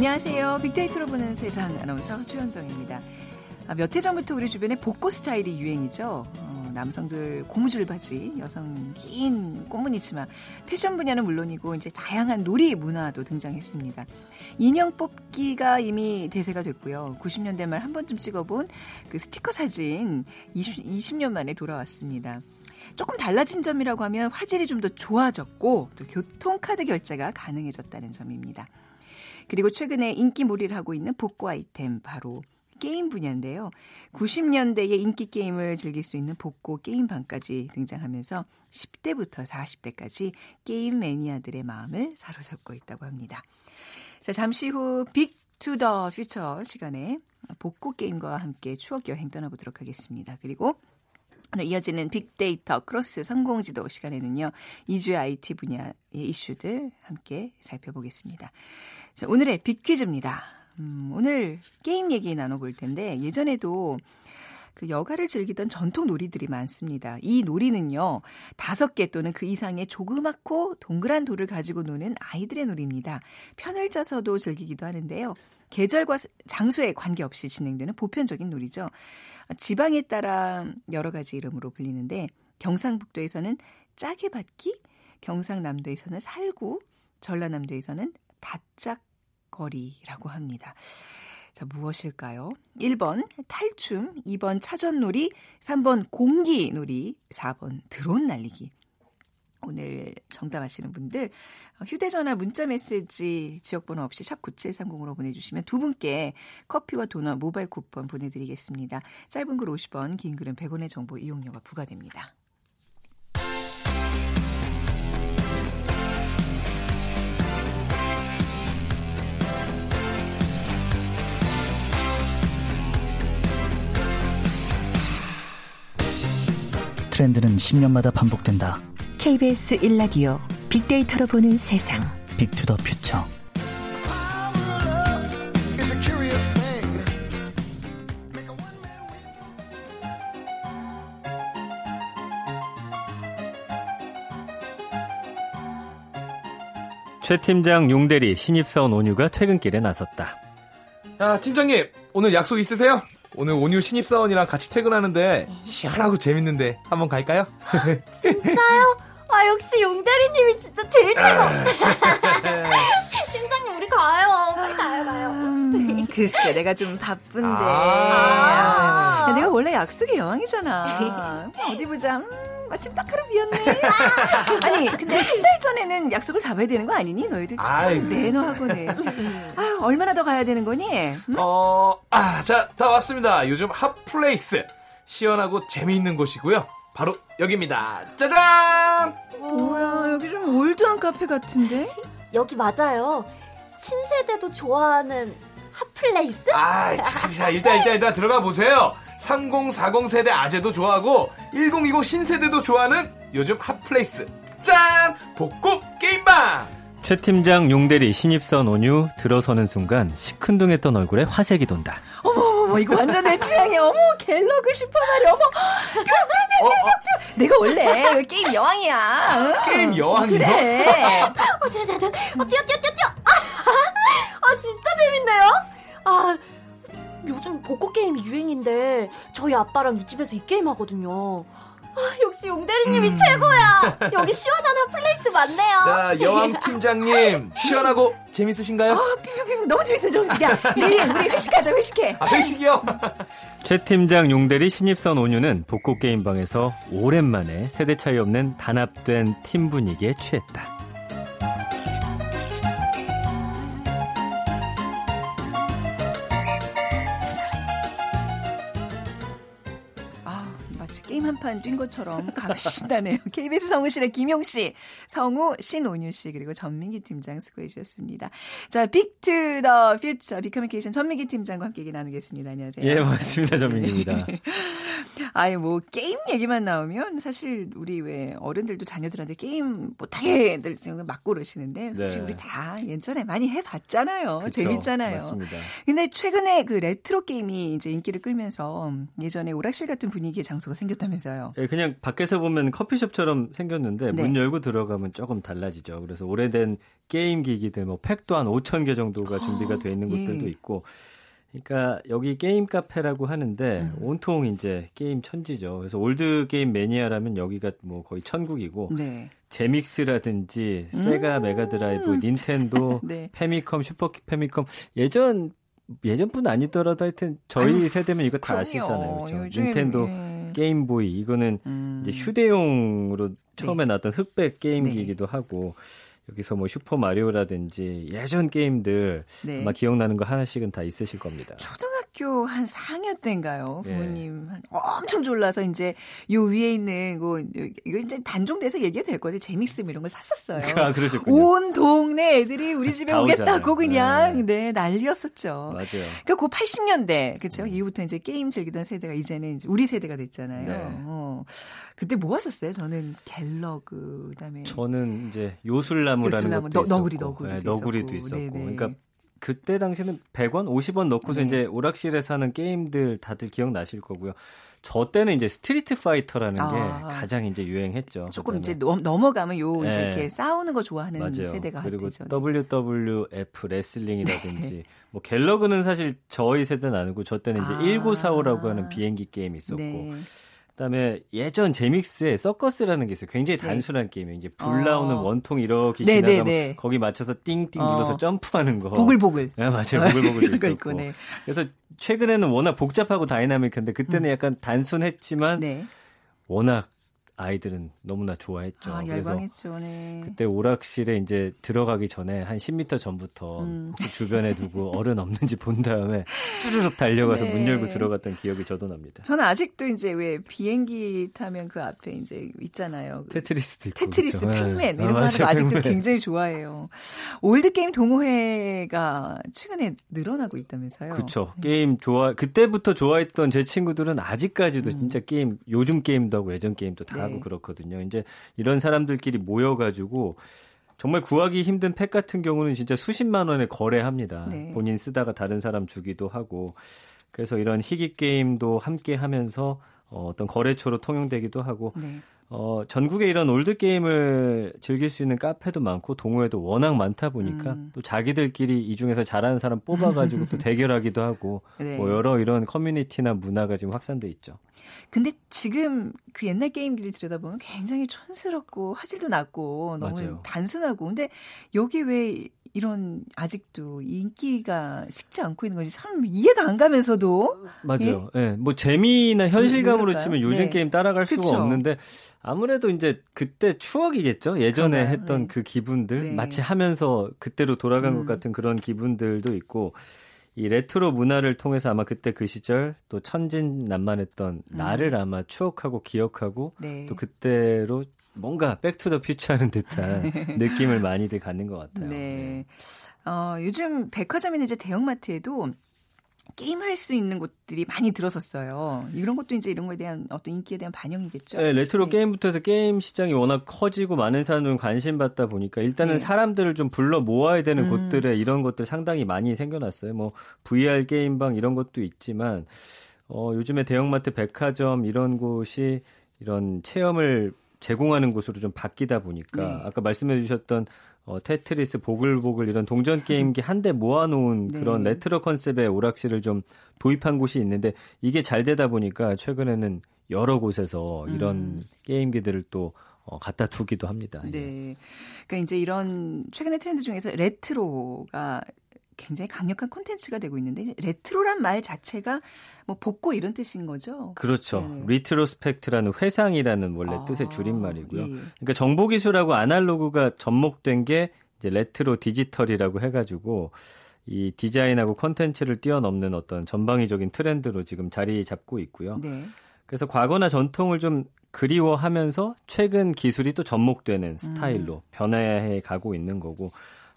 안녕하세요. 빅데이터로 보는 세상 아나운서 최현정입니다. 아, 몇해 전부터 우리 주변에 복고 스타일이 유행이죠. 어, 남성들 고무줄 바지, 여성 긴 꽃무늬 치마, 패션 분야는 물론이고 이제 다양한 놀이 문화도 등장했습니다. 인형 뽑기가 이미 대세가 됐고요. 90년대 말 한 번쯤 찍어본 그 스티커 사진 20, 20년 만에 돌아왔습니다. 조금 달라진 점이라고 하면 화질이 좀 더 좋아졌고 또 교통카드 결제가 가능해졌다는 점입니다. 그리고 최근에 인기몰이를 하고 있는 복고 아이템 바로 게임 분야인데요. 90년대의 인기 게임을 즐길 수 있는 복고 게임방까지 등장하면서 10대부터 40대까지 게임 매니아들의 마음을 사로잡고 있다고 합니다. 자, 잠시 후 Back to the Future 시간에 복고 게임과 함께 추억 여행 떠나보도록 하겠습니다. 그리고 이어지는 빅데이터 크로스 성공지도 시간에는요. 2주의 IT 분야의 이슈들 함께 살펴보겠습니다. 자, 오늘의 빅퀴즈입니다. 음, 오늘 게임 얘기 나눠볼 텐데 예전에도 그 여가를 즐기던 전통 놀이들이 많습니다. 이 놀이는요, 다섯 개 또는 그 이상의 조그맣고 동그란 돌을 가지고 노는 아이들의 놀이입니다. 편을 짜서도 즐기기도 하는데요. 계절과 장소에 관계없이 진행되는 보편적인 놀이죠. 지방에 따라 여러 가지 이름으로 불리는데 경상북도에서는 짜게 받기, 경상남도에서는 살구, 전라남도에서는 다짝거리라고 합니다. 자, 무엇일까요? 1번 탈춤, 2번 차전놀이, 3번 공기놀이, 4번 드론 날리기. 오늘 정답 아시는 분들 휴대전화 문자메시지 지역번호 없이 샵 9730으로 보내주시면 두 분께 커피와 도넛 모바일 쿠폰 보내드리겠습니다. 짧은 글 50원 긴 글은 100원의 정보 이용료가 부과됩니다. 트렌드는 10년마다 반복된다. KBS 1라디오 빅데이터로 보는 세상. 빅투더 퓨처. 최 팀장 용대리 신입사원 온유가 퇴근길에 나섰다. 야, 팀장님, 오늘 약속 있으세요? 오늘 온유 신입사원이랑 같이 퇴근하는데 시원하고 재밌는데 한번 갈까요? 진짜요? 아 역시 용대리님이 진짜 제일 최고. 팀장님 우리 가요. 빨리 가요 가요. 음, 글쎄 내가 좀 바쁜데. 아~ 야, 내가 원래 약속의 여왕이잖아. 어디 보자. 음, 마침 딱 하루 비었네. 아니 근데 한 달 전에는 약속을 잡아야 되는 거 아니니? 너희들 참 매너하고는. 아 얼마나 더 가야 되는 거니? 음? 어, 아, 자, 다 왔습니다. 요즘 hot place. 시원하고 재미있는 곳이고요. 바로 여기입니다. 짜잔! 뭐야, 여기 좀 old한 카페 같은데? 여기 맞아요. 신세대도 좋아하는 hot place? 아, 참, 자, 일단, 일단, 일단 들어가 보세요. 3040 세대 아재도 좋아하고 1020 신세대도 좋아하는 요즘 hot place. 짠! 복고 게임방! 최 팀장 용대리 신입선 온유 들어서는 순간 시큰둥했던 얼굴에 화색이 돈다. 어머 어머 이거 완전 내 취향이야. 어머 갤러그 슈퍼마리 어머. 어, 어. 내가 원래 게임 여왕이야. 게임 여왕이요? 그래. 어, 자 자 자. 어, 뛰어 뛰어 뛰어 뛰어. 아, 진짜 재밌네요. 아 요즘 복고 게임이 유행인데 저희 아빠랑 이 집에서 이 게임 하거든요. 아, 역시 용대리님이 음. 최고야. 여기 시원한 hot place 맞네요. 자, 여왕 팀장님 시원하고 재밌으신가요? 아, 삐삐삐 너무 재밌어, 정식이야. 우리 우리 회식하자, 회식해. 아, 회식이요? 최 팀장 용대리 신입선 온유는 복고 게임방에서 오랜만에 세대 차이 없는 단합된 팀 분위기에 취했다. 한판 뛴 것처럼 가신다네요. KBS 성우실의 김용 씨, 성우 신온유 씨 그리고 전민기 팀장 수고해 주셨습니다. 자, Back to the Future 비커뮤니케이션 전민기 팀장과 함께 얘기 나누겠습니다. 안녕하세요. 예, 반갑습니다. 전민기입니다. 아니 뭐 게임 얘기만 나오면 사실 우리 왜 어른들도 자녀들한테 게임 못하게들 지금 막 그러시는데 사실 네. 우리 다 예전에 많이 해봤잖아요. 그쵸, 재밌잖아요. 맞습니다. 근데 최근에 그 레트로 게임이 이제 인기를 끌면서 예전에 오락실 같은 분위기의 장소가 생겼다면서요. 있어요. 예, 그냥 밖에서 보면 커피숍처럼 생겼는데 네. 문 열고 들어가면 조금 달라지죠. 그래서 오래된 게임 기기들 뭐 팩도 한 5천 개 정도가 준비가 돼 있는 예. 곳들도 있고. 그러니까 여기 게임 카페라고 하는데 음. 온통 이제 게임 천지죠. 그래서 old 게임 매니아라면 여기가 뭐 거의 천국이고 네. 제믹스라든지 세가 Mega Drive, 닌텐도, 네. 패미컴, 슈퍼 패미컴 예전 예전뿐 아니더라도 하여튼 저희 아유, 세대면 이거 다 그럼요. 아시잖아요. 그렇죠? 닌텐도 예. Game Boy 이거는 음. 이제 휴대용으로 처음에 나왔던 흑백 게임기이기도 네. 하고 여기서 뭐 슈퍼 마리오라든지 예전 게임들 네. 아마 기억나는 거 하나씩은 다 있으실 겁니다. 초등학교 한 4학년 때인가요? 예. 부모님 한 엄청 졸라서 이제 요 위에 있는 거 이거 이제 단종돼서 얘기가 될 건데 뭐 이런 걸 샀었어요. 아, 그러셨군요. 온 동네 애들이 우리 집에 다 오겠다고. 그냥 네, 난리였었죠. 맞아요. 그러니까 그 80년대 그렇죠. 이후부터 이제 게임 즐기던 세대가 이제는 이제 우리 세대가 됐잖아요. 네. 어. 그때 뭐 하셨어요? 저는 갤러그 그다음에 저는 이제 요술 나무라는 요술나무, 것도 너- 너구리, 너구리도 네, 너구리도 있었고. 있었고, 네네. 그러니까 그때 당시는 100원, 50원 넣고서 네. 이제 오락실에서 하는 게임들 다들 기억나실 거고요. 저 때는 이제 Street Fighter라는 게 아. 가장 이제 유행했죠. 조금 이제 넘, 넘어가면 요 이제 네. 이렇게 싸우는 거 좋아하는 맞아요. 세대가 그리고 한때죠. WWF 레슬링이라든지 뭐 갤러그는 사실 저희 세대는 아니고 저 때는 이제 아. 1945라고 하는 비행기 게임이 있었고 네. 그다음에 예전 제믹스에 서커스라는 게 있어요. 굉장히 네. 단순한 게임이에요. 이제 불 어. 나오는 원통 이렇게 네, 지나가면 네, 네. 거기 맞춰서 띵띵 어. 눌러서 점프하는 거. 보글보글. 네, 맞아요. 거 있었고. 있고, 네. 그래서 최근에는 워낙 복잡하고 다이나믹한데 그때는 약간 단순했지만 음. 네. 워낙 아이들은 너무나 좋아했죠. 아, 그래서 열광했죠. 네. 그때 오락실에 이제 들어가기 전에 한 10m 전부터 음. 혹시 주변에 누구 어른 없는지 본 다음에 쭈르륵 달려가서 네. 문 열고 들어갔던 기억이 저도 납니다. 저는 아직도 이제 왜 비행기 타면 그 앞에 이제 있잖아요. 그 테트리스도 있고. 테트리스, 그렇죠. Pac-Man 네. 이런 거 아, 거 맞아요, 아직도 Pac-Man. 굉장히 좋아해요. old 게임 동호회가 최근에 늘어나고 있다면서요. 그렇죠. 게임 좋아 그때부터 좋아했던 제 친구들은 아직까지도 진짜 게임 요즘 게임도 하고 예전 게임도 다 음. 네. 하고 그렇거든요. 이제 이런 사람들끼리 모여가지고 정말 구하기 힘든 팩 같은 경우는 진짜 수십만 원에 거래합니다. 네. 본인 쓰다가 다른 사람 주기도 하고 그래서 이런 희귀 게임도 함께 하면서 어, 어떤 거래처로 통용되기도 하고 네. 어, 전국에 이런 old 게임을 즐길 수 있는 카페도 많고 동호회도 워낙 많다 보니까 음. 또 자기들끼리 이 중에서 잘하는 사람 뽑아가지고 또 대결하기도 하고 네. 뭐 여러 이런 커뮤니티나 문화가 지금 확산돼 있죠. 근데 지금 그 옛날 게임기를 들여다보면 굉장히 촌스럽고 화질도 낮고 너무 맞아요. 단순하고 근데 여기 왜 이런 아직도 인기가 식지 않고 있는 건지 참 이해가 안 가면서도 맞아요. 예, 뭐 재미나 현실감으로 그럴까요? 치면 요즘 네. 게임 따라갈 수가 그쵸. 없는데 아무래도 이제 그때 추억이겠죠. 예전에 그러나요? 했던 네. 그 기분들 네. 마치 하면서 그때로 돌아간 음. 것 같은 그런 기분들도 있고 이 레트로 문화를 통해서 아마 그때 그 시절 또 천진난만했던 나를 아마 추억하고 기억하고 음. 네. 또 그때로 뭔가 Back to the Future하는 듯한 느낌을 많이들 갖는 것 같아요. 네. 어, 요즘 백화점이나 이제 대형마트에도 게임할 수 있는 곳들이 많이 들어섰어요. 이런 것도 이제 이런 거에 대한 어떤 인기에 대한 반영이겠죠. 네, 레트로 네. 게임부터 해서 게임 시장이 워낙 커지고 많은 사람들이 관심 받다 보니까 일단은 네. 사람들을 좀 불러 모아야 되는 음. 곳들에 이런 것들 상당히 많이 생겨났어요. 뭐 VR 게임방 이런 것도 있지만 어, 요즘에 대형마트, 백화점 이런 곳이 이런 체험을 제공하는 곳으로 좀 바뀌다 보니까 네. 아까 말씀해 주셨던 어, 테트리스, 보글보글 이런 동전 게임기 한 대 모아놓은 네. 그런 레트로 컨셉의 오락실을 좀 도입한 곳이 있는데 이게 잘 되다 보니까 최근에는 여러 곳에서 이런 음. 게임기들을 또 어, 갖다 두기도 합니다. 예. 네. 그러니까 이제 이런 최근의 트렌드 중에서 레트로가 굉장히 강력한 콘텐츠가 되고 있는데 레트로란 말 자체가 뭐 복고 이런 뜻인 거죠. 그렇죠. 네. retrospect라는 회상이라는 원래 아, 뜻의 줄임말이고요. 예. 그러니까 정보 기술하고 아날로그가 접목된 게 이제 레트로 디지털이라고 해가지고 이 디자인하고 컨텐츠를 뛰어넘는 어떤 전방위적인 트렌드로 지금 자리 잡고 있고요. 네. 그래서 과거나 전통을 좀 그리워하면서 최근 기술이 또 접목되는 스타일로 음. 변화해 가고 있는 거고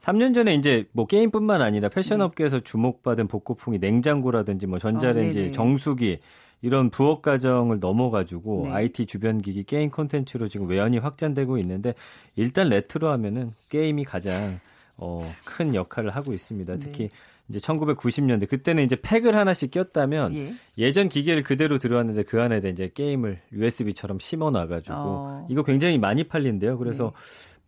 3년 전에 이제 뭐 게임뿐만 아니라 패션 네. 업계에서 주목받은 복고풍이 냉장고라든지 뭐 전자레인지, 어. 정수기 이런 부엌 가정을 넘어가지고 네. IT 주변 기기 게임 콘텐츠로 지금 외연이 확장되고 있는데 일단 레트로 하면은 게임이 가장 어, 큰 역할을 하고 있습니다. 특히 네. 이제 1990년대 그때는 이제 팩을 하나씩 꼈다면 예. 예전 기계를 그대로 들어왔는데 그 안에 이제 게임을 USB처럼 심어 놔가지고 어. 이거 굉장히 많이 팔린대요. 그래서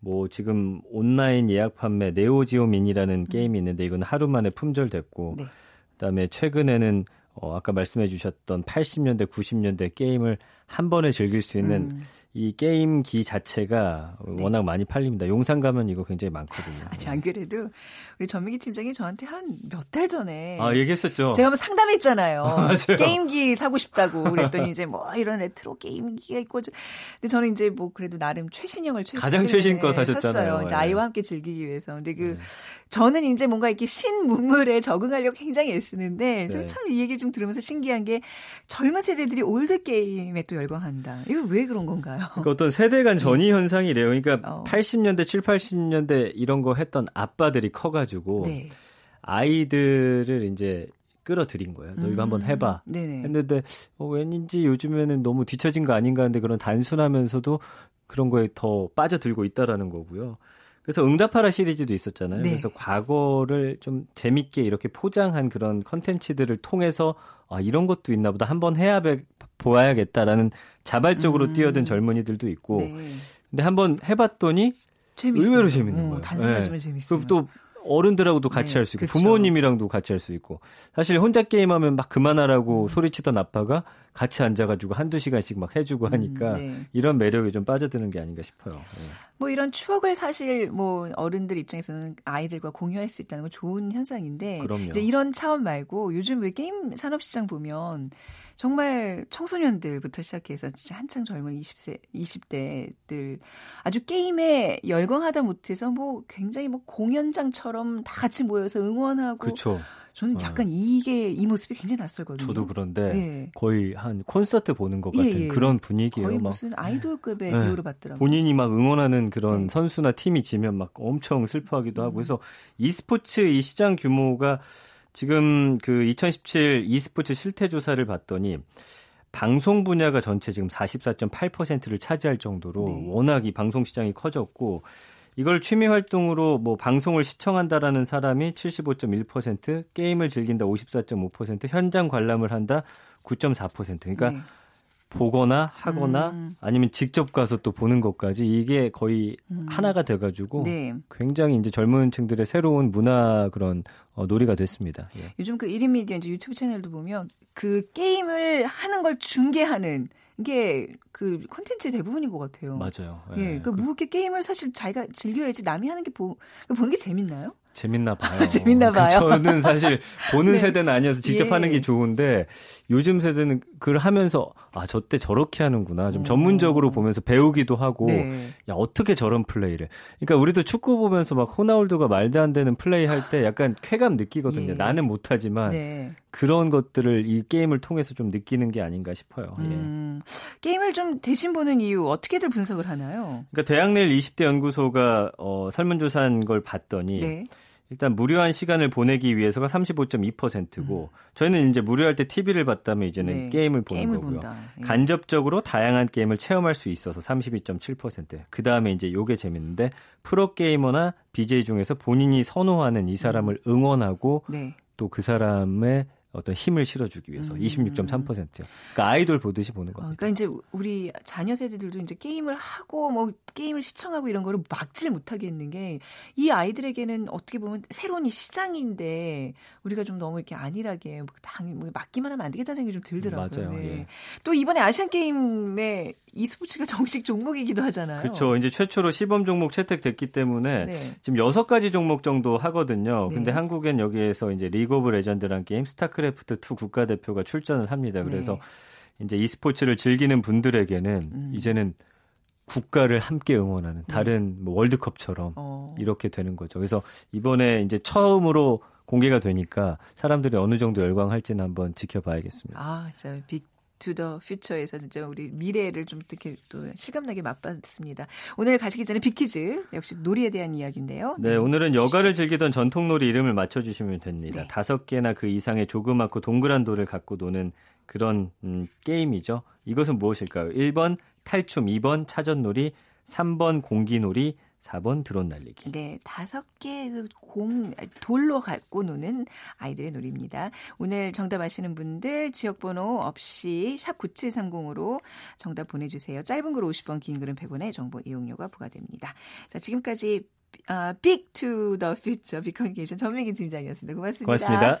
뭐 지금 온라인 예약 판매 네오지오 미니라는 게임이 있는데 이건 하루 만에 품절됐고 네. 그다음에 최근에는 어 아까 말씀해 주셨던 80년대 90년대 게임을 한 번에 즐길 수 있는 음. 이 게임기 자체가 워낙 많이 팔립니다. 용산 가면 이거 굉장히 많거든요. 네. 아니, 안 그래도 우리 전민기 팀장이 저한테 한 몇 달 전에 아, 얘기했었죠. 제가 한번 상담했잖아요. 맞아요. 게임기 사고 싶다고 그랬더니 이제 뭐 이런 레트로 게임기가 있고 저- 근데 저는 이제 뭐 그래도 나름 최신형을 최, 가장 최신 거 사셨잖아요. 샀어요. 이제 예. 아이와 함께 즐기기 위해서. 근데 그 네. 저는 이제 뭔가 이렇게 신문물에 적응하려고 굉장히 애쓰는데 네. 참이 얘기 좀 들으면서 신기한 게 젊은 세대들이 old 게임에 또 열광한다. 이거 왜 그런 건가요? 그러니까 어떤 세대 간 전이 현상이래요. 그러니까 어. 80년대, 7, 80년대 이런 거 했던 아빠들이 커가지고 네. 아이들을 이제 끌어들인 거예요. 너 이거 한번 해봐. 음. 네네. 했는데 어, 왠지 요즘에는 너무 뒤처진 거 아닌가 하는데 그런 단순하면서도 그런 거에 더 빠져들고 있다라는 거고요. 그래서 응답하라 시리즈도 있었잖아요. 네. 그래서 과거를 좀 재밌게 이렇게 포장한 그런 컨텐츠들을 통해서 아, 이런 것도 있나 보다. 한번 해야 べ- 보아야겠다라는 자발적으로 음. 뛰어든 젊은이들도 있고. 네. 근데 한번 해봤더니 재밌어요. 의외로 재밌는 어, 거예요. 단순하지만 네. 재밌어요. 또 어른들하고도 같이 네, 할수 있고 그쵸. 부모님이랑도 같이 할 수 있고 사실 혼자 게임하면 막 그만하라고 음. 소리치던 아빠가 같이 앉아가지고 한두 시간씩 막 해주고 하니까 네. 이런 매력이 좀 빠져드는 게 아닌가 싶어요. 네. 뭐 이런 추억을 사실 뭐 어른들 입장에서는 아이들과 공유할 수 있다는 건 좋은 현상인데 그럼요. 이제 이런 차원 말고 요즘 왜 게임 산업 시장 보면 정말 청소년들부터 시작해서 진짜 한창 젊은 20세 20대들 아주 게임에 열광하다 못해서 뭐 굉장히 뭐 공연장처럼 다 같이 모여서 응원하고 그렇죠. 저는 어. 약간 이게 이 모습이 굉장히 낯설거든요. 저도 그런데 예. 거의 한 콘서트 보는 것 예, 같은 예. 그런 분위기예요. 거의 막 무슨 아이돌급의 네. 대우를 받더라고요. 본인이 막 응원하는 그런 네. 선수나 팀이 지면 막 엄청 슬퍼하기도 음. 하고 그래서 e스포츠 이 시장 규모가 지금 그 2017 e스포츠 실태 조사를 봤더니 방송 분야가 전체 지금 44.8%를 차지할 정도로 네. 워낙 이 방송 시장이 커졌고 이걸 취미 활동으로 뭐 방송을 시청한다라는 사람이 75.1%, 게임을 즐긴다 54.5%, 현장 관람을 한다 9.4%. 그러니까 네. 보거나 하거나 음. 아니면 직접 가서 또 보는 것까지 이게 거의 하나가 돼가지고 네. 굉장히 이제 젊은 층들의 새로운 문화 그런 어, 놀이가 됐습니다. 예. 요즘 그 1인 미디어 이제 유튜브 채널도 보면 그 게임을 하는 걸 중계하는 게그 콘텐츠 대부분인 것 같아요. 맞아요. 예, 예. 그 무겁게 게임을 사실 자기가 즐겨야지 남이 하는 게 보, 그 보는 게 재밌나요? 재밌나 봐요. 재밌나 봐요. 그 저는 사실 보는 네. 세대는 아니어서 직접 예. 하는 게 좋은데 요즘 세대는 그걸 하면서 아 저 때 저렇게 하는구나 좀 오. 전문적으로 보면서 배우기도 하고 네. 야 어떻게 저런 플레이를 그러니까 우리도 축구 보면서 막 호나울두가 말도 안 되는 플레이 할 때 약간 쾌감 느끼거든요. 예. 나는 못 하지만 네. 그런 것들을 이 게임을 통해서 좀 느끼는 게 아닌가 싶어요. 예. 음, 게임을 좀 대신 보는 이유 어떻게들 분석을 하나요? 그러니까 대학내일 20대 연구소가 어, 설문조사한 걸 봤더니 네. 일단 무료한 시간을 보내기 위해서가 35.2%고 저희는 이제 무료할 때 TV를 봤다면 이제는 네. 게임을 보는 게임을 거고요. 예. 간접적으로 다양한 게임을 체험할 수 있어서 32.7%. 그 다음에 이제 요게 재밌는데 프로 게이머나 BJ 중에서 본인이 선호하는 이 사람을 응원하고 네. 또그 사람의 어떤 힘을 실어주기 위해서 음. 26.3%요. 그러니까 아이돌 보듯이 보는 어, 겁니다. 그러니까 이제 우리 자녀 세대들도 이제 게임을 하고 뭐 게임을 시청하고 이런 거를 막질 못하게 있는 게 이 아이들에게는 어떻게 보면 새로운 이 시장인데 우리가 좀 너무 이렇게 안일하게 뭐 당연히 뭐 맡기만 하면 안 되겠다는 생각이 좀 들더라고요. 맞아요. 네. 예. 또 이번에 아시안 게임에 e스포츠가 정식 종목이기도 하잖아요. 그렇죠. 이제 최초로 시범 종목 채택됐기 때문에 네. 지금 여섯 가지 종목 정도 하거든요. 근데 네. 한국엔 여기에서 이제 리그 오브 레전드란 게임 스타크래프트 2 국가대표가 출전을 합니다. 그래서 네. 이제 e스포츠를 즐기는 분들에게는 음. 이제는 국가를 함께 응원하는 다른 뭐 월드컵처럼 어. 이렇게 되는 거죠. 그래서 이번에 이제 처음으로 공개가 되니까 사람들이 어느 정도 열광할지는 한번 지켜봐야겠습니다. 아, 진짜 빅 투더 퓨처에서 진짜 우리 미래를 좀 어떻게 또 실감나게 맛봤습니다. 오늘 가시기 전에 빅퀴즈 역시 놀이에 대한 이야기인데요. 네, 오늘은 여가를 즐기던 전통놀이 이름을 맞춰주시면 됩니다. 네. 다섯 개나 그 이상의 조그맣고 동그란 돌을 갖고 노는 그런 음, 게임이죠. 이것은 무엇일까요? 1번 탈춤, 2번 차전놀이, 3번 공기놀이, 4번 드론 날리기. 네, 다섯 개그공 돌로 갖고 노는 아이들의 놀이입니다. 오늘 정답 아시는 분들 지역 번호 없이 샵 9730으로 정답 보내 주세요. 짧은 글 50원, 긴 글은 100원의 정보 이용료가 부과됩니다. 자, 지금까지 아, Big to the Future 비커니케이션 전민기 팀장이었습니다. 고맙습니다. 고맙습니다.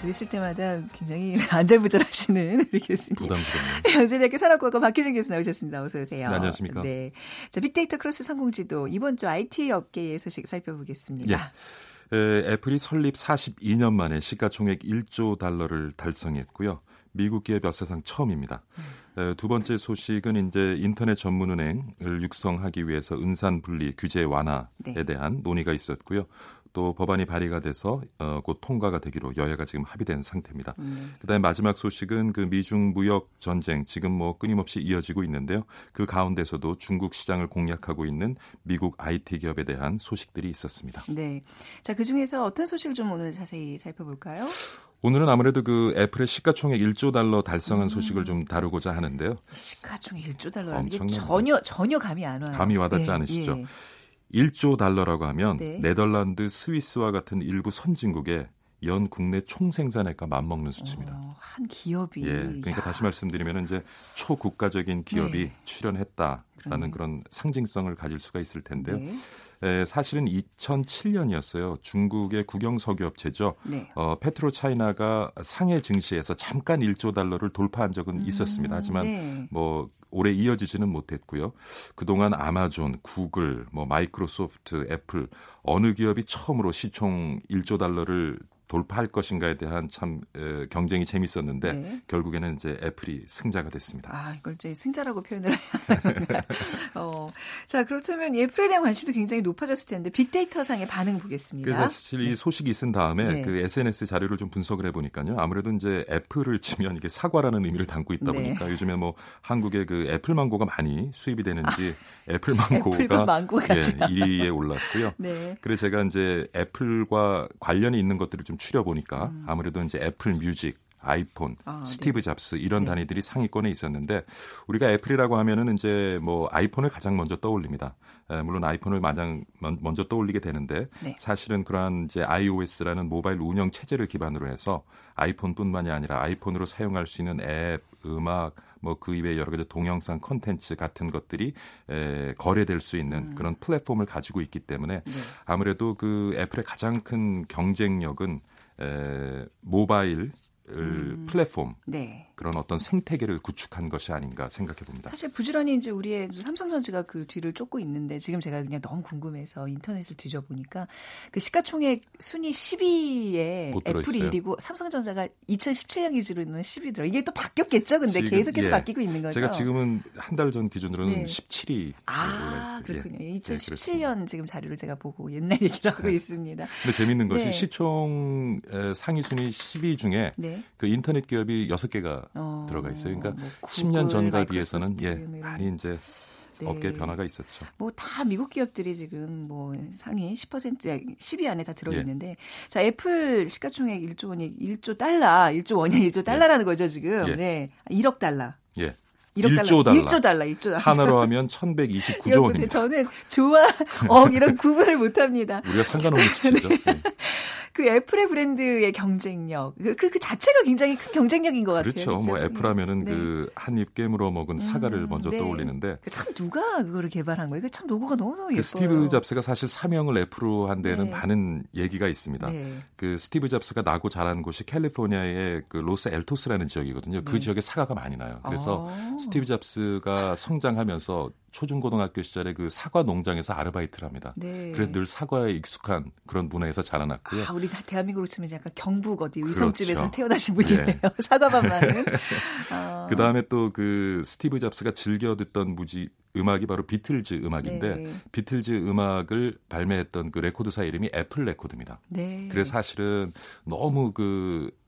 들으실 때마다 굉장히 안절부절 하시는 우리 교수님. 부담스럽네요. 연세대학교 산업공학과 박희준 교수 나오셨습니다. 어서 오세요. 네, 안녕하십니까. 네. 자, 빅데이터 크로스 성공지도 이번 주 IT 업계의 소식 살펴보겠습니다. 예. 에, 애플이 설립 42년 만에 시가총액 1조 달러를 달성했고요. 미국 기업 역사상 처음입니다. 에, 두 번째 소식은 이제 인터넷 전문은행을 육성하기 위해서 은산 분리 규제 완화에 네. 대한 논의가 있었고요. 또 법안이 발의가 돼서 어, 곧 통과가 되기로 여야가 지금 합의된 상태입니다. 음. 그다음에 마지막 소식은 그 미중 무역 전쟁 지금 뭐 끊임없이 이어지고 있는데요. 그 가운데서도 중국 시장을 공략하고 있는 미국 IT 기업에 대한 소식들이 있었습니다. 네. 자, 그 중에서 어떤 소식을 좀 오늘 자세히 살펴볼까요? 오늘은 아무래도 그 애플의 시가총액 1조 달러 달성한 소식을 좀 다루고자 하는데요. 시가총액 1조 달러라는 게. 전혀 전혀 감이 안 와요. 감이 와닿지 네, 않으시죠? 예. 1조 달러라고 하면 네. 네덜란드, 스위스와 같은 일부 선진국의 연 국내 총생산액과 맞먹는 수치입니다. 어, 한 기업이 예, 그러니까 야, 다시 말씀드리면 이제 초국가적인 기업이 네. 출연했다라는 그러네요. 그런 상징성을 가질 수가 있을 텐데요. 네. 에, 사실은 2007년이었어요. 중국의 국영 석유업체죠. 네. 어, 페트로 차이나가 상해 증시에서 잠깐 1조 달러를 돌파한 적은 있었습니다. 하지만 네. 뭐 오래 이어지지는 못했고요. 그동안 아마존, 구글, 뭐 마이크로소프트, 애플 어느 기업이 처음으로 시총 1조 달러를 돌파할 것인가에 대한 참 에, 경쟁이 재밌었는데 네. 결국에는 이제 애플이 승자가 됐습니다. 아, 이걸 이제 승자라고 표현을 해야. 어. 자, 그렇다면 애플에 대한 관심도 굉장히 높아졌을 텐데 빅데이터 상의 반응 보겠습니다. 그래서 사실 이 소식이 있은 다음에 네. 그 SNS 자료를 좀 분석을 해보니까요. 아무래도 이제 애플을 치면 이게 사과라는 의미를 담고 있다 네. 보니까 요즘에 뭐 한국에 그 애플 망고가 많이 수입이 되는지 애플 애플과 망고가 예, 참. 1위에 올랐고요. 네. 그래서 제가 이제 애플과 관련이 있는 것들을 좀 추려 보니까 음. 아무래도 이제 애플 뮤직, 아이폰, 아, 스티브 잡스 이런 네. 단위들이 상위권에 있었는데 우리가 애플이라고 하면은 이제 뭐 아이폰을 가장 먼저 떠올립니다. 에, 물론 아이폰을 가장 먼- 먼저 떠올리게 되는데 네. 사실은 그러한 이제 iOS라는 모바일 운영 체제를 기반으로 해서 아이폰뿐만이 아니라 아이폰으로 사용할 수 있는 앱, 음악, 뭐그 이외에 여러 가지 동영상 콘텐츠 같은 것들이 에, 거래될 수 있는 음. 그런 플랫폼을 가지고 있기 때문에 네. 아무래도 그 애플의 가장 큰 경쟁력은 에, 모바일 음. 플랫폼 네. 그런 어떤 생태계를 구축한 것이 아닌가 생각해 봅니다. 사실 부지런히 이제 우리의 삼성전자가 그 뒤를 쫓고 있는데 지금 제가 그냥 너무 궁금해서 인터넷을 뒤져보니까 그 시가총액 순위 10위에 못 애플이 들어있어요. 1위고 삼성전자가 2017년 기준으로는 10위더라. 이게 또 바뀌었겠죠? 근데 지금, 계속해서 예. 바뀌고 있는 거죠. 제가 지금은 한 달 전 기준으로는 네. 17위. 아, 예. 그렇군요. 예, 그렇습니다. 2017년 지금 자료를 제가 보고 옛날 얘기를 하고 있습니다. 근데 재밌는 것이 네. 시총 에, 상위 순위 10위 중에 네. 그 인터넷 기업이 6개가 어, 들어가 있어요. 그러니까 뭐 10년 전과 구글, 비해서는 예, 많이 이제 네. 업계 변화가 있었죠. 뭐 다 미국 기업들이 지금 뭐 상위 10% 10위 안에 다 들어 예. 있는데 자 애플 시가총액 1조 원이 1조 달러, 1조 원이 1조 달러라는 거죠 지금. 예. 네, 1억 달러. 예. 1억 1조 달러. 1조 달러, 1조 달러. 하나로 하면 1129조 여보세요. 원입니다. 저는 조와 억 이런 구분을 못 합니다. 우리가 상관없는 수치죠. 예. 그 애플의 브랜드의 경쟁력, 그, 그, 그 자체가 굉장히 큰 경쟁력인 것 같아요. 그렇죠. 뭐 애플하면은 네. 그 한입 깨물어 먹은 사과를 음, 먼저 네. 떠올리는데 그참 누가 그거를 개발한 거예요? 그참 로고가 너무 너무 예뻐요. 그 스티브 잡스가 사실 사명을 애플로 한 데는 네. 많은 얘기가 있습니다. 네. 그 스티브 잡스가 나고 자란 곳이 캘리포니아의 그 로스 엘토스라는 지역이거든요. 그 네. 지역에 사과가 많이 나요. 그래서 어. 스티브 잡스가 성장하면서 초중고등학교 시절에 그 사과 농장에서 아르바이트를 합니다. 네. 그래서 늘 사과에 익숙한 그런 문화에서 자라났고요. 아, 우리 다 대한민국으로 치면 약간 경북 어디 의성집에서 그렇죠. 태어나신 분이네요. 예. 사과만 많은. 어. 그 다음에 또 그 스티브 잡스가 즐겨 듣던 무지 음악이 바로 비틀즈 음악인데 네. 비틀즈 음악을 발매했던 그 레코드사 이름이 애플 레코드입니다. 네. 그래서 사실은 너무 그 에,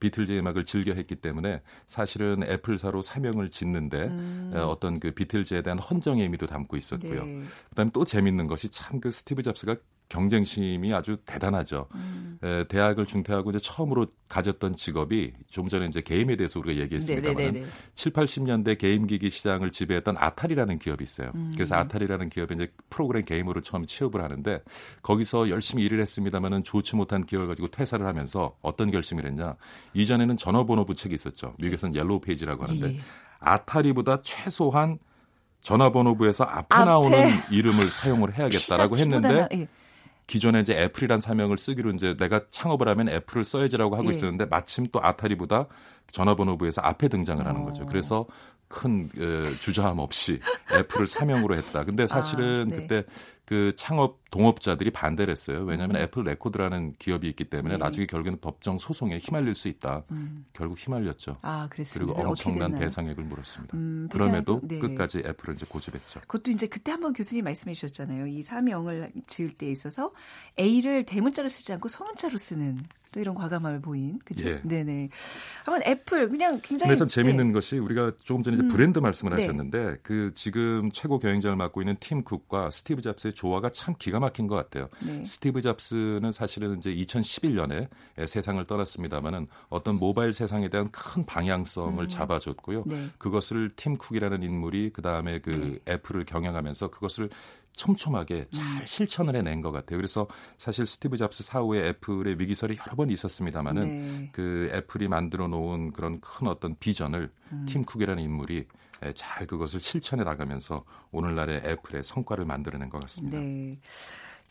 비틀즈 음악을 즐겨 했기 때문에 사실은 애플사로 사명을 짓는데 음. 에, 어떤 그 비틀즈에 대한 헌정의 의미도 담고 있었고요. 네. 그다음에 또 재밌는 것이 참 그 스티브 잡스가 경쟁심이 아주 대단하죠. 음. 에, 대학을 중퇴하고 이제 처음으로 가졌던 직업이 좀 전에 이제 게임에 대해서 우리가 얘기했습니다만 네네네네. 7, 80년대 게임 기기 시장을 지배했던 아타리라는 기업이 있어요. 음. 그래서 아타리라는 기업에 이제 프로그램 게임으로 처음 취업을 하는데 거기서 열심히 일을 했습니다만은 좋지 못한 기억을 가지고 퇴사를 하면서 어떤 결심을 했냐? 이전에는 전화번호부 책이 있었죠. 미국에서는 Yellow Page라고 하는데 예. 아타리보다 최소한 전화번호부에서 앞에, 앞에. 나오는 이름을 사용을 해야겠다라고 키보다 했는데 나- 예. 기존에 이제 애플이란 사명을 쓰기로 이제 내가 창업을 하면 애플을 써야지라고 하고 예. 있었는데 마침 또 아타리보다 전화번호부에서 앞에 등장을 하는 어. 거죠. 그래서 큰 어, 주저함 없이 애플을 사명으로 했다. 근데 사실은 아, 네. 그때 그 창업 동업자들이 반대를 했어요. 왜냐하면 애플 레코드라는 기업이 있기 때문에 음. 네. 나중에 결국에는 법정 소송에 휘말릴 수 있다. 음. 결국 휘말렸죠. 아. 그리고 엄청난? 배상액을 물었습니다. 음, 그럼에도 배상액도- 네. 끝까지 애플을 이제 고집했죠. 그것도 이제 그때 한번 교수님 말씀해 주셨잖아요. 이 사명을 지을 때 있어서 A를 대문자로 쓰지 않고 소문자로 쓰는 또 이런 과감함을 보인 그죠? 예. 네네. 한번 애플 그냥 굉장히 근데 참 재밌는 네. 것이 우리가 조금 전에 이제 음. 브랜드 말씀을 네. 하셨는데 그 지금 최고 경영자를 맡고 있는 팀 쿡과 스티브 잡스의 조화가 참 기가 막힌 것 같아요. 네. 스티브 잡스는 사실은 이제 2011년에 세상을 떠났습니다마는 어떤 모바일 세상에 대한 큰 방향성을 음. 잡아줬고요. 네. 그것을 팀 쿡이라는 인물이 그 다음에 그 애플을 경영하면서 그것을 촘촘하게 잘 음. 실천을 해낸 것 같아요. 그래서 사실 스티브 잡스 사후에 애플의 위기설이 여러 번 있었습니다마는 네. 그 애플이 만들어 놓은 그런 큰 어떤 비전을 음. 팀 쿡이라는 인물이 에, 잘 그것을 실천해 나가면서 오늘날의 애플의 성과를 만들어낸 것 같습니다. 네.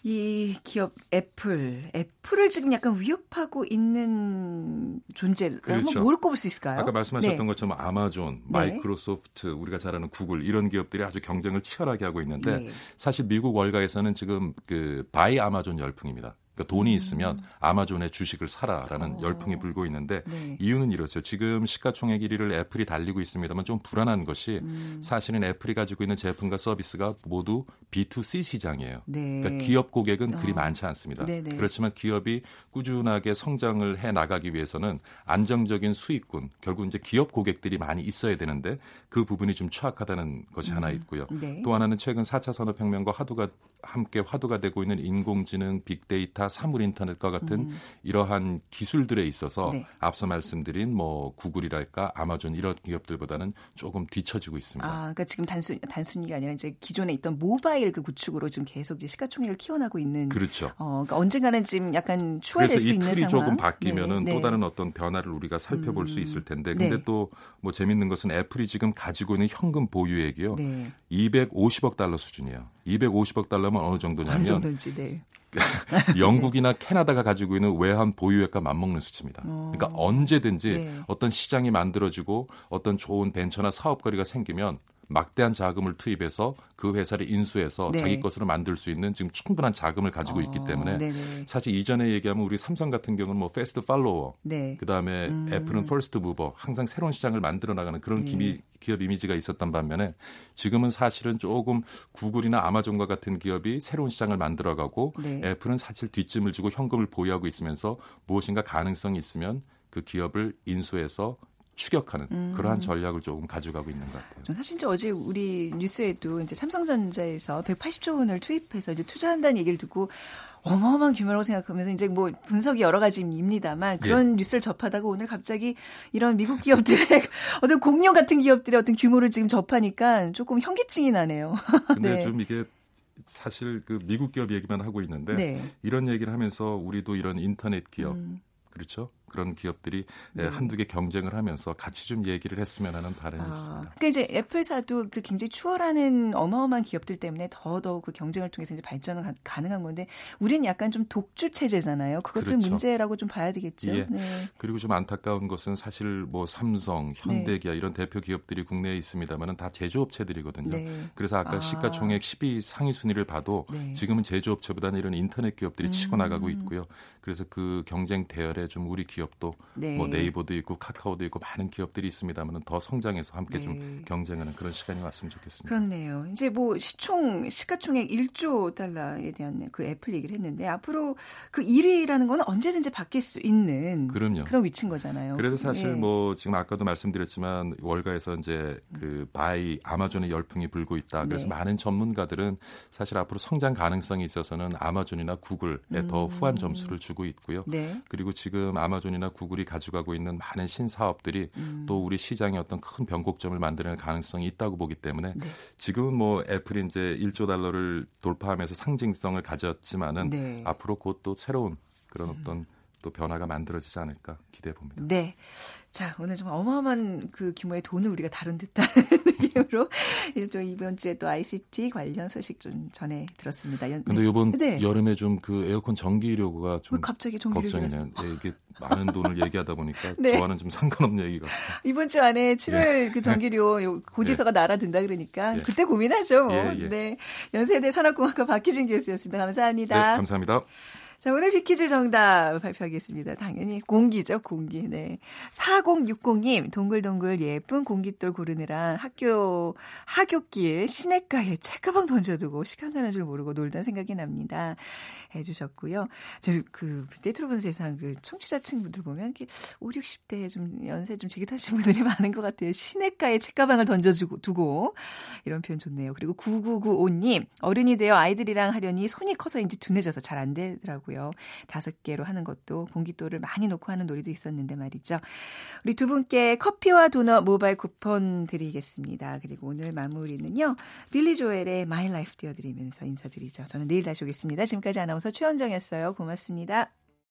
이 기업 애플, 애플을 지금 약간 위협하고 있는 존재를 그렇죠. 한번 뭘 꼽을 수 있을까요? 아까 말씀하셨던 네. 것처럼 아마존, 마이크로소프트, 우리가 잘 아는 구글 이런 기업들이 아주 경쟁을 치열하게 하고 있는데 네. 사실 미국 월가에서는 지금 그 Buy Amazon 열풍입니다. 그러니까 돈이 있으면 아마존의 주식을 사라라는 음. 어. 열풍이 불고 있는데 네. 이유는 이렇죠. 지금 시가총액 1위를 애플이 달리고 있습니다만 좀 불안한 것이 음. 사실은 애플이 가지고 있는 제품과 서비스가 모두 B2C 시장이에요. 네. 그러니까 기업 고객은 그리 어. 많지 않습니다. 네네. 그렇지만 기업이 꾸준하게 성장을 해 나가기 위해서는 안정적인 수익원, 결국 이제 기업 고객들이 많이 있어야 되는데 그 부분이 좀 취약하다는 것이 하나 있고요. 네. 또 하나는 최근 4차 산업혁명과 화두가 함께 화두가 되고 있는 인공지능, 빅데이터, 사물 인터넷과 같은 이러한 기술들에 있어서 네. 앞서 말씀드린 뭐 구글이랄까 아마존 이런 기업들보다는 조금 뒤처지고 있습니다. 아, 그러니까 지금 단순 단순히가 아니라 이제 기존에 있던 모바일 그 구축으로 지금 계속 이제 시가총액을 키워나고 있는. 그렇죠. 어, 그러니까 언젠가는 지금 약간 추월될 수이 있는 상황. 조금 바뀌면은 네, 또 네. 다른 어떤 변화를 우리가 살펴볼 수 음, 있을 텐데 근데 네. 또 뭐 재밌는 것은 애플이 지금 가지고 있는 현금 보유액이요. 네. 250억 달러 수준이에요. 250억 달러면 어느 어느 정도냐면 정도인지 네. 영국이나 캐나다가 가지고 있는 외환 보유액과 맞먹는 수치입니다. 어. 그러니까 언제든지 네. 어떤 시장이 만들어지고 어떤 좋은 벤처나 사업거리가 생기면 막대한 자금을 투입해서 그 회사를 인수해서 네. 자기 것으로 만들 수 있는 지금 충분한 자금을 가지고 있기 어, 때문에 네네. 사실 이전에 얘기하면 우리 삼성 같은 경우는 뭐 fast follower 네. 그다음에 음. 애플은 first mover 항상 새로운 시장을 만들어 나가는 그런 네. 기미, 기업 이미지가 있었던 반면에 지금은 사실은 조금 구글이나 아마존과 같은 기업이 새로운 시장을 만들어가고 네. 애플은 사실 뒷짐을 지고 현금을 보유하고 있으면서 무엇인가 가능성이 있으면 그 기업을 인수해서 추격하는 음. 그러한 전략을 조금 가져가고 있는 것 같아요. 전 사실 이제 어제 우리 뉴스에도 이제 삼성전자에서 180조 원을 투입해서 이제 투자한다는 얘기를 듣고 어마어마한 규모라고 생각하면서 이제 뭐 분석이 여러 가지입니다만 예. 그런 뉴스를 접하다가 오늘 갑자기 이런 미국 기업들의 어떤 공룡 같은 기업들의 어떤 규모를 지금 접하니까 조금 현기증이 나네요. 근데 네. 좀 이게 사실 그 미국 기업 얘기만 하고 있는데 네. 이런 얘기를 하면서 우리도 이런 인터넷 기업 음. 그렇죠? 그런 기업들이 네. 한두 개 경쟁을 하면서 같이 좀 얘기를 했으면 하는 바람이 아, 있습니다. 그러니까 이제 애플사도 그 굉장히 추월하는 어마어마한 기업들 때문에 더더욱 그 경쟁을 통해서 이제 발전을 가, 가능한 건데 우리는 약간 좀 독주 체제잖아요. 그것도 그렇죠. 문제라고 좀 봐야 되겠죠. 예. 네. 그리고 좀 안타까운 것은 사실 뭐 삼성, 현대기아 네. 이런 대표 기업들이 국내에 있습니다만은 다 제조업체들이거든요. 네. 그래서 아까 아. 시가총액 10위 상위 순위를 봐도 네. 지금은 제조업체보다는 이런 인터넷 기업들이 음. 치고 나가고 있고요. 그래서 그 경쟁 대열에 좀 우리 기업 도 네. 뭐 네이버도 있고 카카오도 있고 많은 기업들이 있습니다만 더 성장해서 함께 네. 좀 경쟁하는 그런 시간이 왔으면 좋겠습니다. 그렇네요. 이제 뭐 시총 시가총액 1조 달러에 대한 그 애플 얘기를 했는데 앞으로 그 1위라는 거는 언제든지 바뀔 수 있는 그럼요. 그런 위치인 거잖아요. 그래서 사실 네. 뭐 지금 아까도 말씀드렸지만 월가에서 이제 그 Buy Amazon의 열풍이 불고 있다. 그래서 네. 많은 전문가들은 사실 앞으로 성장 가능성이 있어서는 아마존이나 구글에 음. 더 후한 점수를 주고 있고요. 네. 그리고 지금 아마존이나 구글이 가져가고 있는 많은 신사업들이 음. 또 우리 시장에 어떤 큰 변곡점을 만드는 가능성이 있다고 보기 때문에 네. 지금은 뭐 애플이 이제 1조 달러를 돌파하면서 상징성을 가졌지만은 네. 앞으로 곧 또 새로운 그런 음. 어떤 또 변화가 만들어지지 않을까 기대해 봅니다. 네. 자, 오늘 좀 어마어마한 그 규모의 돈을 우리가 다룬 듯한 느낌으로 일종 이번 주에 또 ICT 관련 소식 좀 전해 들었습니다. 근데 이번 네. 여름에 좀 그 에어컨 전기료가 좀 갑자기 걱정이네요. 네, 이게 많은 돈을 얘기하다 보니까 네. 저와는 좀 상관없는 얘기가. 이번 주 안에 7월 예. 그 전기료 고지서가 예. 날아든다 그러니까 예. 그때 고민하죠. 뭐. 예, 예. 네. 연세대 산업공학과 박희진 교수였습니다. 감사합니다. 네, 감사합니다. 자, 오늘 비키즈 정답 발표하겠습니다. 당연히 공기죠, 공기. 네. 4060님, 동글동글 예쁜 공깃돌 고르느라 학교, 하굣길 시냇가에 책가방 던져두고 시간 가는 줄 모르고 놀던 생각이 납니다. 해주셨고요. 저그 데이터로 본 세상 그 청취자 친구들 보면 이렇게 5, 60대 좀 연세 좀 지긋하신 분들이 많은 것 같아요. 시냇가에 책가방을 던져주고 두고 이런 표현 좋네요. 그리고 9995님 어른이 되어 아이들이랑 하려니 손이 커서인지 둔해져서 잘 안 되더라고요. 다섯 개로 하는 것도 공기돌을 많이 놓고 하는 놀이도 있었는데 말이죠. 우리 두 분께 커피와 도넛 모바일 쿠폰 드리겠습니다. 그리고 오늘 마무리는요. 빌리 조엘의 My Life 띄워드리면서 인사드리죠. 저는 내일 다시 오겠습니다. 지금까지 아나운서 최현정이었어요. 고맙습니다.